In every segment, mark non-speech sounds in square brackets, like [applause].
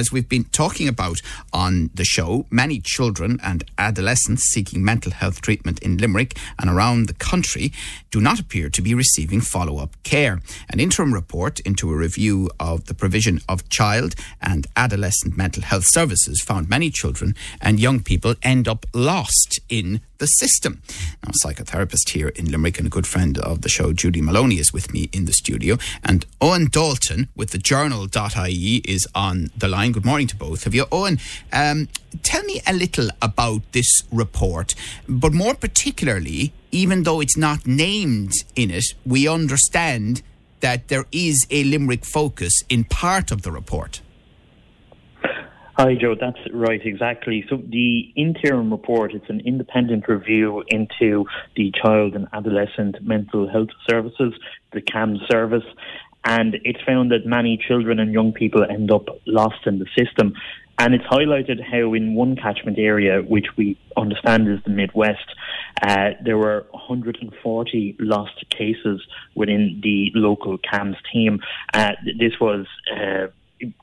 as we've been talking about on the show, many children and adolescents seeking mental health treatment in Limerick and around the country do not appear to be receiving follow up care. An interim report into a review of the provision of child and adolescent mental health services found many children and young people end up lost in the system. Now, a psychotherapist here in Limerick and a good friend of the show, Judy Maloney, is with me in the studio. And Owen Dalton with the journal.ie is on the line. Good morning to both of you. Owen, um, tell me a little about this report, but more particularly, even though it's not named in it, we understand that there is a Limerick focus in part of the report. Hi, Joe. That's right, exactly. So the interim report, it's an independent review into the child and adolescent mental health services, the CAMHS service, and it's found that many children and young people end up lost in the system. And it's highlighted how in one catchment area, which we understand is the Midwest, uh, there were 140 lost cases within the local CAMHS team. Uh, this was uh,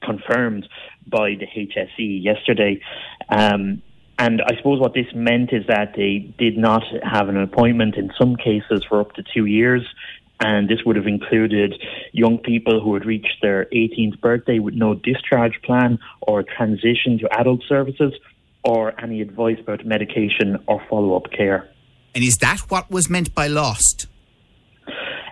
confirmed by the HSE yesterday. Um, and I suppose what this meant is that they did not have an appointment in some cases for up to two years. And this would have included young people who had reached their 18th birthday with no discharge plan or transition to adult services or any advice about medication or follow up care. And is that what was meant by lost?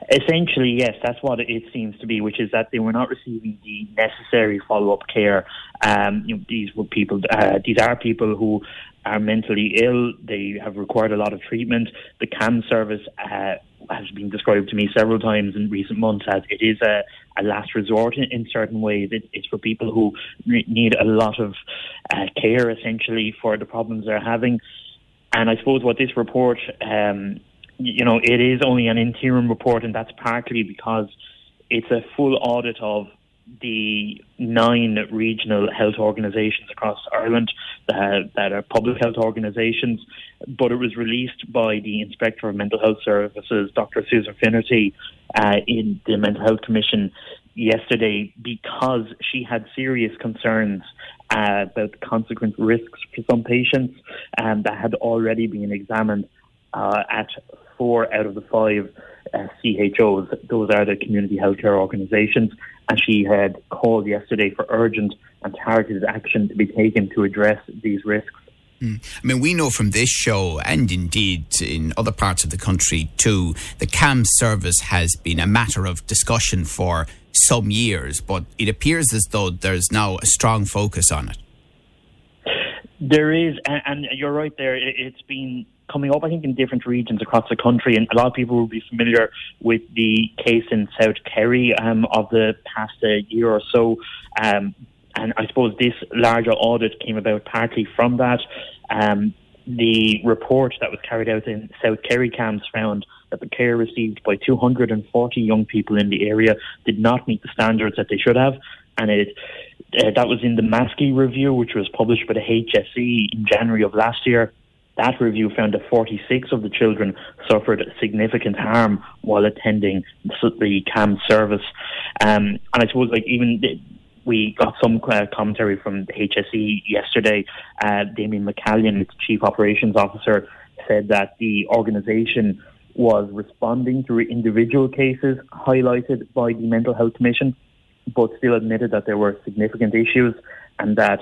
Essentially, yes, that's what it seems to be, which is that they were not receiving the necessary follow-up care. Um, you know, these were people; uh, these are people who are mentally ill. They have required a lot of treatment. The CAMHS service uh, has been described to me several times in recent months as it is a, a last resort in, in certain ways. It, it's for people who re- need a lot of uh, care, essentially, for the problems they're having. And I suppose what this report um, you know, it is only an interim report, and that's partly because it's a full audit of the nine regional health organisations across Ireland that, that, are public health organisations, but it was released by the Inspector of Mental Health Services, Dr. Susan Finnerty, uh, in the Mental Health Commission yesterday because she had serious concerns uh, about the consequent risks for some patients um, that had already been examined uh, at four out of the five uh, CHOs. Those are the community healthcare organisations. And she had called yesterday for urgent and targeted action to be taken to address these risks. Mm. I mean, we know from this show, and indeed in other parts of the country too, the CAMHS service has been a matter of discussion for some years, but it appears as though there's now a strong focus on it. There is, and, and you're right there. It's been coming up, I think, in different regions across the country. And a lot of people will be familiar with the case in South Kerry um, of the past uh, year or so. Um, and I suppose this larger audit came about partly from that. Um, the report that was carried out in South Kerry CAMHS found that the care received by 240 young people in the area did not meet the standards that they should have. And it uh, that was in the Maskey review, which was published by the HSE in January of last year. That review found that 46 of the children suffered significant harm while attending the CAM service. Um, and I suppose, like, even we got some uh, commentary from the HSE yesterday. Uh, Damien McCallion, its chief operations officer, said that the organisation was responding to individual cases highlighted by the Mental Health Commission, but still admitted that there were significant issues and that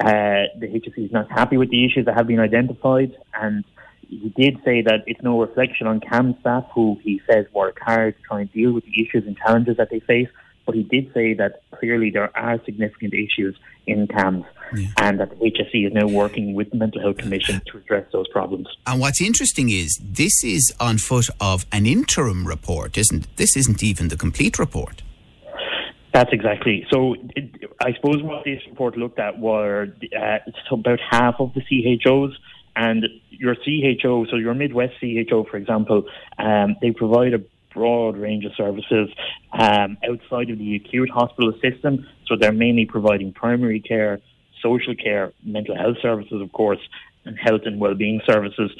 uh, the HSE is not happy with the issues that have been identified, and he did say that it's no reflection on CAM staff, who he says work hard to try and deal with the issues and challenges that they face. But he did say that clearly there are significant issues in CAMHS yeah. and that the HSE is now working with the Mental Health Commission to address those problems. And what's interesting is this is on foot of an interim report, isn't it? This isn't even the complete report. That's exactly. So it, I suppose what this report looked at were uh, about half of the CHOs. And your CHO, so your Midwest CHO, for example, um, they provide a broad range of services um, outside of the acute hospital system. So they're mainly providing primary care, social care, mental health services, of course, and health and well-being services.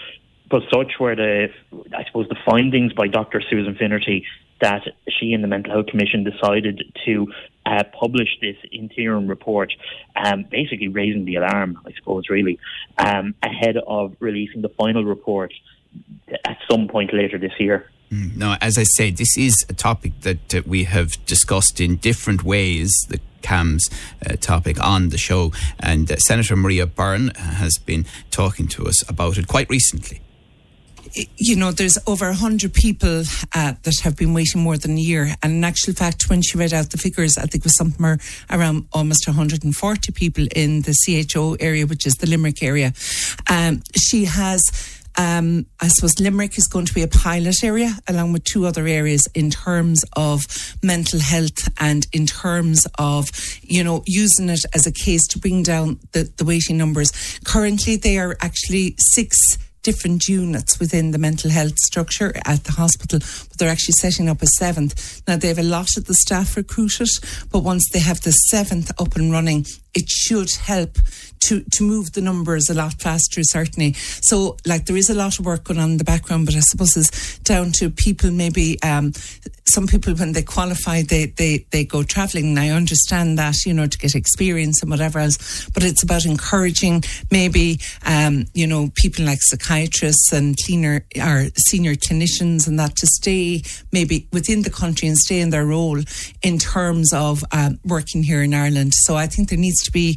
But such were the, I suppose, the findings by Dr. Susan Finnerty that she and the Mental Health Commission decided to uh, publish this interim report, um, basically raising the alarm, I suppose, really, um, ahead of releasing the final report at some point later this year. Mm, no, as I say, this is a topic that uh, we have discussed in different ways. The CAMHS uh, topic on the show, and uh, Senator Maria Byrne has been talking to us about it quite recently you know, there's over 100 people uh, that have been waiting more than a year. And in actual fact, when she read out the figures, I think it was something around almost 140 people in the CHO area, which is the Limerick area. Um, she has um, I suppose Limerick is going to be a pilot area along with two other areas in terms of mental health and in terms of, you know, using it as a case to bring down the, the waiting numbers. Currently, they are actually six different units within the mental health structure at the hospital, but they're actually setting up a seventh. Now, they have a lot of the staff recruited, but once they have the seventh up and running, it should help to, to move the numbers a lot faster, certainly. So, like, there is a lot of work going on in the background, but I suppose it's down to people maybe, um, some people, when they qualify, they, they, they go travelling. And I understand that, you know, to get experience and whatever else, but it's about encouraging maybe, um, you know, people like psychiatrists and cleaner or senior clinicians and that to stay maybe within the country and stay in their role in terms of um, working here in Ireland. So I think there needs to be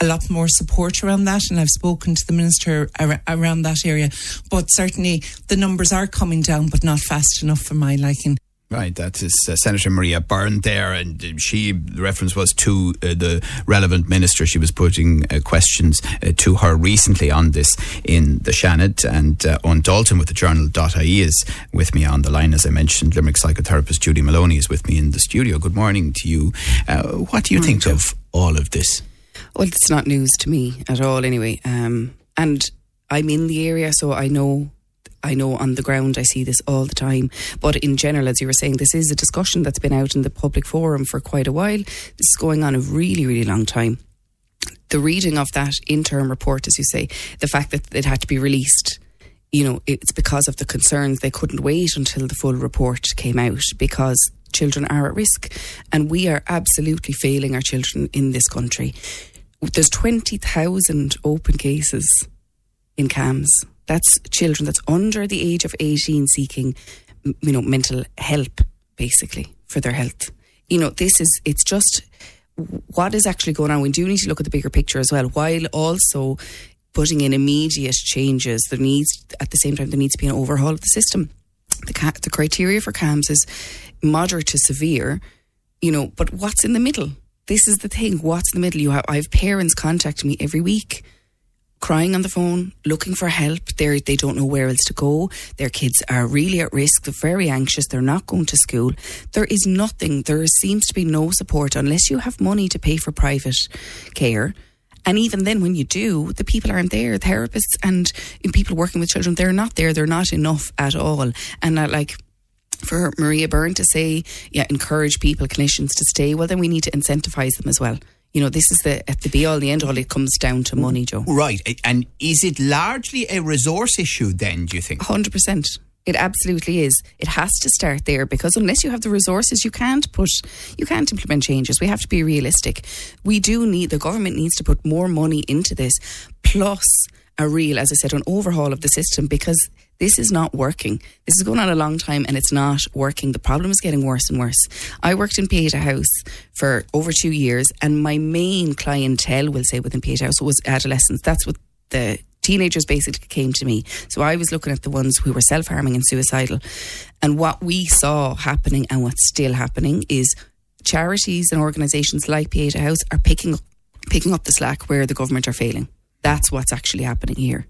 a lot more support around that, and I've spoken to the minister ar- around that area. But certainly the numbers are coming down, but not fast enough for my liking. Right, that is uh, Senator Maria Byrne there, and she the reference was to uh, the relevant minister. She was putting uh, questions uh, to her recently on this in the Seanad, and uh, Owen Dalton with the Journal.ie is with me on the line. As I mentioned, Limerick psychotherapist Judy Maloney is with me in the studio. Good morning to you. Uh, what do you morning, think of all of this? Well, it's not news to me at all, anyway. Um, and I'm in the area, so I know. I know on the ground I see this all the time. But in general, as you were saying, this is a discussion that's been out in the public forum for quite a while. This is going on a really, really long time. The reading of that interim report, as you say, the fact that it had to be released you know, it's because of the concerns they couldn't wait until the full report came out because children are at risk and we are absolutely failing our children in this country there's 20,000 open cases in CAMHS. That's children that's under the age of 18 seeking, you know, mental help, basically, for their health. You know, this is, it's just what is actually going on. We do need to look at the bigger picture as well, while also putting in immediate changes. There needs, at the same time, there needs to be an overhaul of the system. The, the criteria for CAMHS is moderate to severe, you know, but what's in the middle? this is the thing. What's in the middle? You have I have parents contacting me every week, crying on the phone, looking for help. They they don't know where else to go. Their kids are really at risk. They're very anxious. They're not going to school. There is nothing. There seems to be no support unless you have money to pay for private care. And even then, when you do, the people aren't there. Therapists and people working with children, they're not there. They're not enough at all. And uh, like for Maria Byrne to say, yeah, encourage people, clinicians to stay, well, then we need to incentivize them as well. You know, this is the at the be all, the end all. It comes down to money, Joe. Right, and is it largely a resource issue? Then, do you think? Hundred percent. It absolutely is. It has to start there because unless you have the resources, you can't put, you can't implement changes. We have to be realistic. We do need the government needs to put more money into this, plus a real, as I said, an overhaul of the system because this is not working. This is going on a long time and it's not working. The problem is getting worse and worse. I worked in Pieta House for over two years and my main clientele, we'll say within Pieta House, was adolescents. That's what the teenagers basically came to me. So I was looking at the ones who were self harming and suicidal. And what we saw happening and what's still happening is charities and organisations like Pieta House are picking up, picking up the slack where the government are failing. That's what's actually happening here.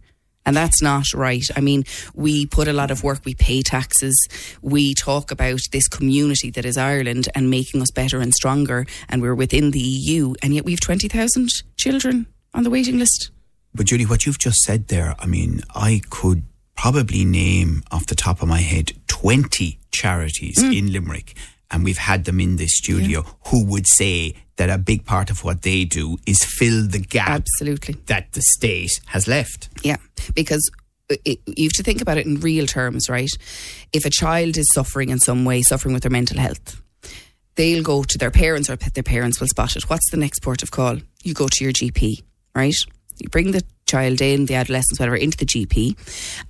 And that's not right. I mean, we put a lot of work, we pay taxes, we talk about this community that is Ireland and making us better and stronger, and we're within the EU, and yet we have 20,000 children on the waiting list. But Judy, what you've just said there, I mean, I could probably name off the top of my head 20 charities mm. in Limerick and we've had them in this studio, who would say that a big part of what they do is fill the gap Absolutely. that the state has left. Yeah, because it, you have to think about it in real terms, right? If a child is suffering in some way, suffering with their mental health, they'll go to their parents or their parents will spot it. What's the next port of call? You go to your GP, right? You bring the child in, the adolescents, whatever, into the GP,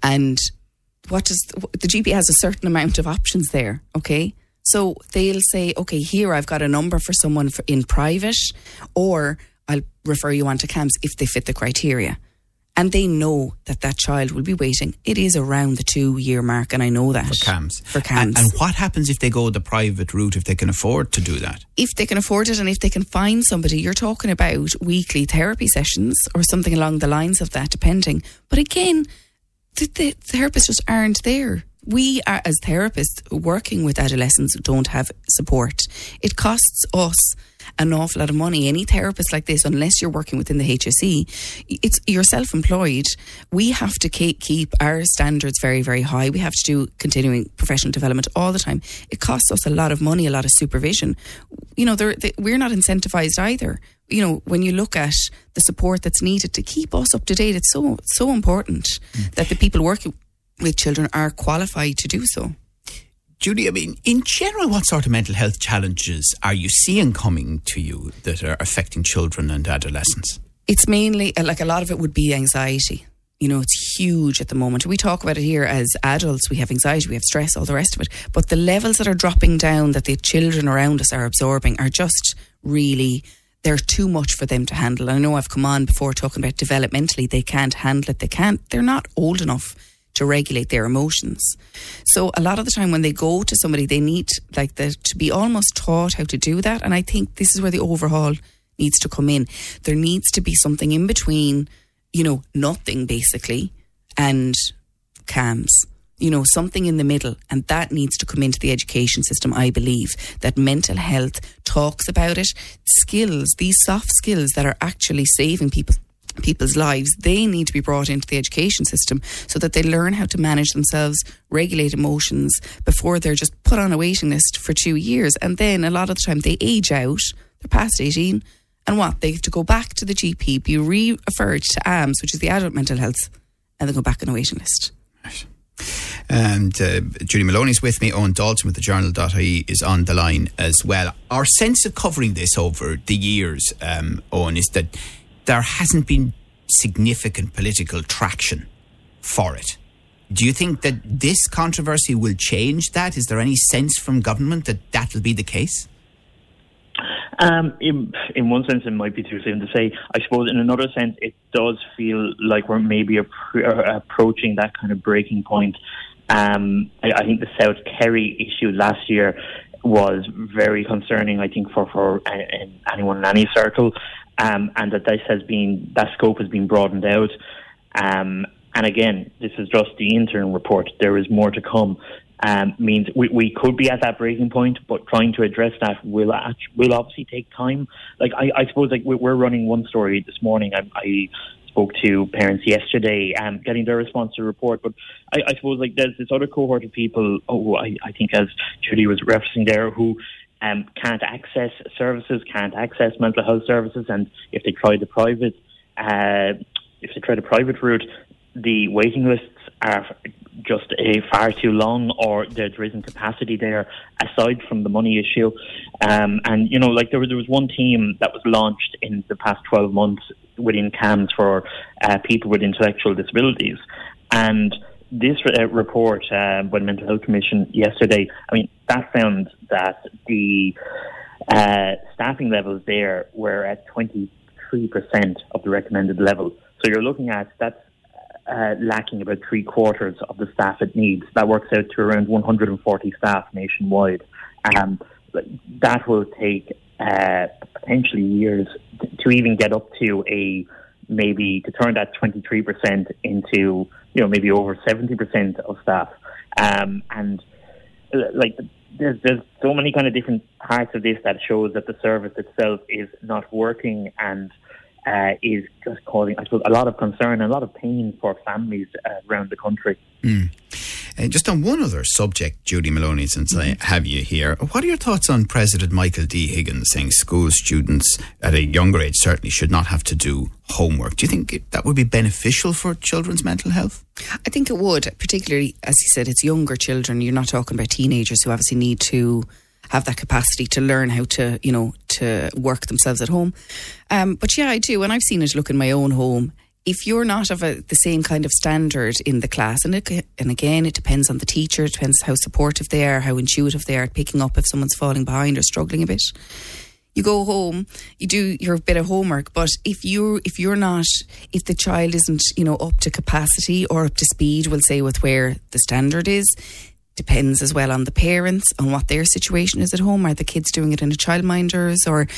and what does the GP has a certain amount of options there, okay? So they'll say, okay, here I've got a number for someone for, in private, or I'll refer you on to CAMHS if they fit the criteria. And they know that that child will be waiting. It is around the two year mark, and I know that. For CAMHS. For CAMHS. And, and what happens if they go the private route, if they can afford to do that? if they can afford it and if they can find somebody, you're talking about weekly therapy sessions or something along the lines of that, depending. But again, the, the therapists just aren't there. We are, as therapists, working with adolescents don't have support. It costs us an awful lot of money. Any therapist like this, unless you're working within the HSE, it's you're self-employed. We have to keep, keep our standards very, very high. We have to do continuing professional development all the time. It costs us a lot of money, a lot of supervision. You know, they're, they, we're not incentivized either. You know, when you look at the support that's needed to keep us up to date, it's so so important mm. that the people working with children are qualified to do so. Judy, I mean, in general, what sort of mental health challenges are you seeing coming to you that are affecting children and adolescents? It's mainly uh, like a lot of it would be anxiety. You know, it's huge at the moment. We talk about it here as adults. We have anxiety, we have stress, all the rest of it. But the levels that are dropping down that the children around us are absorbing are just really, they're too much for them to handle. I know I've come on before talking about developmentally, they can't handle it. They can't, they're not old enough to regulate their emotions. So a lot of the time when they go to somebody, they need like the, to be almost taught how to do that. And I think this is where the overhaul needs to come in. There needs to be something in between, you know, nothing basically and CAMHS. You know, something in the middle, and that needs to come into the education system, I believe. That mental health talks about it. Skills, these soft skills that are actually saving people people's lives, they need to be brought into the education system so that they learn how to manage themselves, regulate emotions before they're just put on a waiting list for two years. And then a lot of the time they age out, they're past 18, and what? They have to go back to the GP, be re referred to AMHS, which is the adult mental health, and then go back on a waiting list. And uh, Judy Maloney's with me. Owen Dalton with the journal.ie is on the line as well. Our sense of covering this over the years, um, Owen, is that there hasn't been significant political traction for it. Do you think that this controversy will change that? Is there any sense from government that that'll be the case? Um, in, in one sense, it might be too soon to say. I suppose in another sense, it does feel like we're maybe uh, approaching that kind of breaking point. Um, I, I think the South Kerry issue last year was very concerning. I think for for anyone in any circle, um, and that this has been that scope has been broadened out. Um, and again, this is just the interim report. There is more to come. Um, means we, we could be at that breaking point, but trying to address that will will obviously take time. Like I, I suppose, like we're running one story this morning. I, I spoke to parents yesterday, um, getting their response to the report. But I, I suppose like there's this other cohort of people. Oh, I, I think as Judy was referencing there, who um, can't access services, can't access mental health services, and if they try the private, uh, if they try the private route, the waiting lists are just a far too long, or there, there isn't capacity there. Aside from the money issue, um, and you know, like there was there was one team that was launched in the past twelve months within CAMHS for uh, people with intellectual disabilities, and this uh, report uh, by the Mental Health Commission yesterday, I mean, that found that the uh, staffing levels there were at 23% of the recommended level. So you're looking at that's uh, lacking about three quarters of the staff it needs. That works out to around 140 staff nationwide. Um, that will take uh, potentially years to even get up to a maybe to turn that 23% into, you know, maybe over 70% of staff. Um, and uh, like, there's, there's so many kind of different parts of this that shows that the service itself is not working and uh, is just causing, I suppose, a lot of concern and a lot of pain for families uh, around the country. Mm. Uh, just on one other subject, Judy Maloney, since I have you here, what are your thoughts on President Michael D. Higgins saying school students at a younger age certainly should not have to do homework? Do you think that would be beneficial for children's mental health? I think it would, particularly as he said, it's younger children. You're not talking about teenagers who obviously need to have that capacity to learn how to, you know, to work themselves at home. Um, but yeah, I do, and I've seen it. Look in my own home. If you're not of a, the same kind of standard in the class, and it, and again, it depends on the teacher. It depends how supportive they are, how intuitive they are at picking up if someone's falling behind or struggling a bit you go home, you do your bit of homework. But if you if you're not, if the child isn't, you know, up to capacity or up to speed, we'll say with where the standard is, depends as well on the parents on what their situation is at home. Are the kids doing it in a childminders or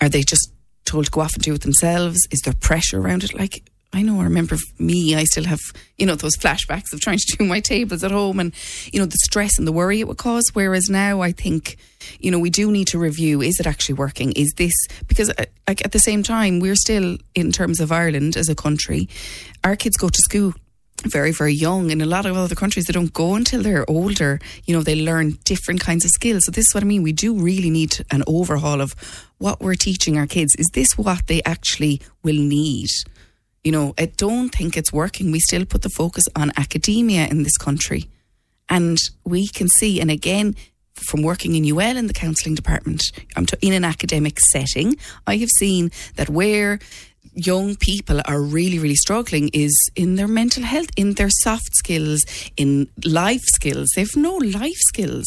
are they just told to go off and do it themselves? Is there pressure around it? Like I know I remember me, I still have, you know, those [laughs] flashbacks of trying to do my tables at home and, you know, the stress and the worry it would cause. Whereas now I think, you know, we do need to review is it actually working? Is this, because uh, like at the same time, we're still, in terms of Ireland as a country, our kids go to school very, very young. In a lot of other countries, they don't go until they're older. You know, they learn different kinds of skills. So, this is what I mean. We do really need an overhaul of what we're teaching our kids. Is this what they actually will need? You know, I don't think it's working. We still put the focus on academia in this country. And we can see, and again, from working in UL in the counselling department, I'm t- in an academic setting, I have seen that where young people are really, really struggling is in their mental health, in their soft skills, in life skills. They've no life skills.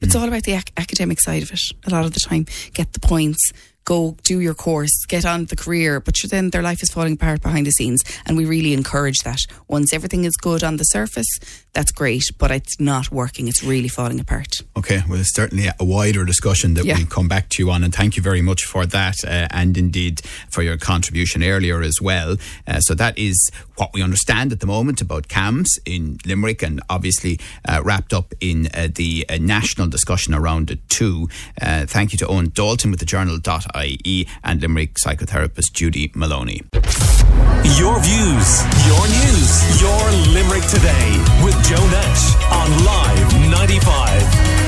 It's hmm. all about the ac- academic side of it a lot of the time. Get the points, go do your course, get on the career, but then their life is falling apart behind the scenes. And we really encourage that. Once everything is good on the surface, that's great, but it's not working. It's really falling apart. Okay, well, it's certainly a wider discussion that Yeah. we'll come back to you on, and thank you very much for that, uh, and indeed for your contribution earlier as well. Uh, so that is what we understand at the moment about CAMHS in Limerick, and obviously uh, wrapped up in uh, the uh, national discussion around it too. Uh, thank you to Owen Dalton with the Journal.ie IE and Limerick psychotherapist Judy Maloney. Your views, your news, your Limerick today with Joe Nash on Live 95.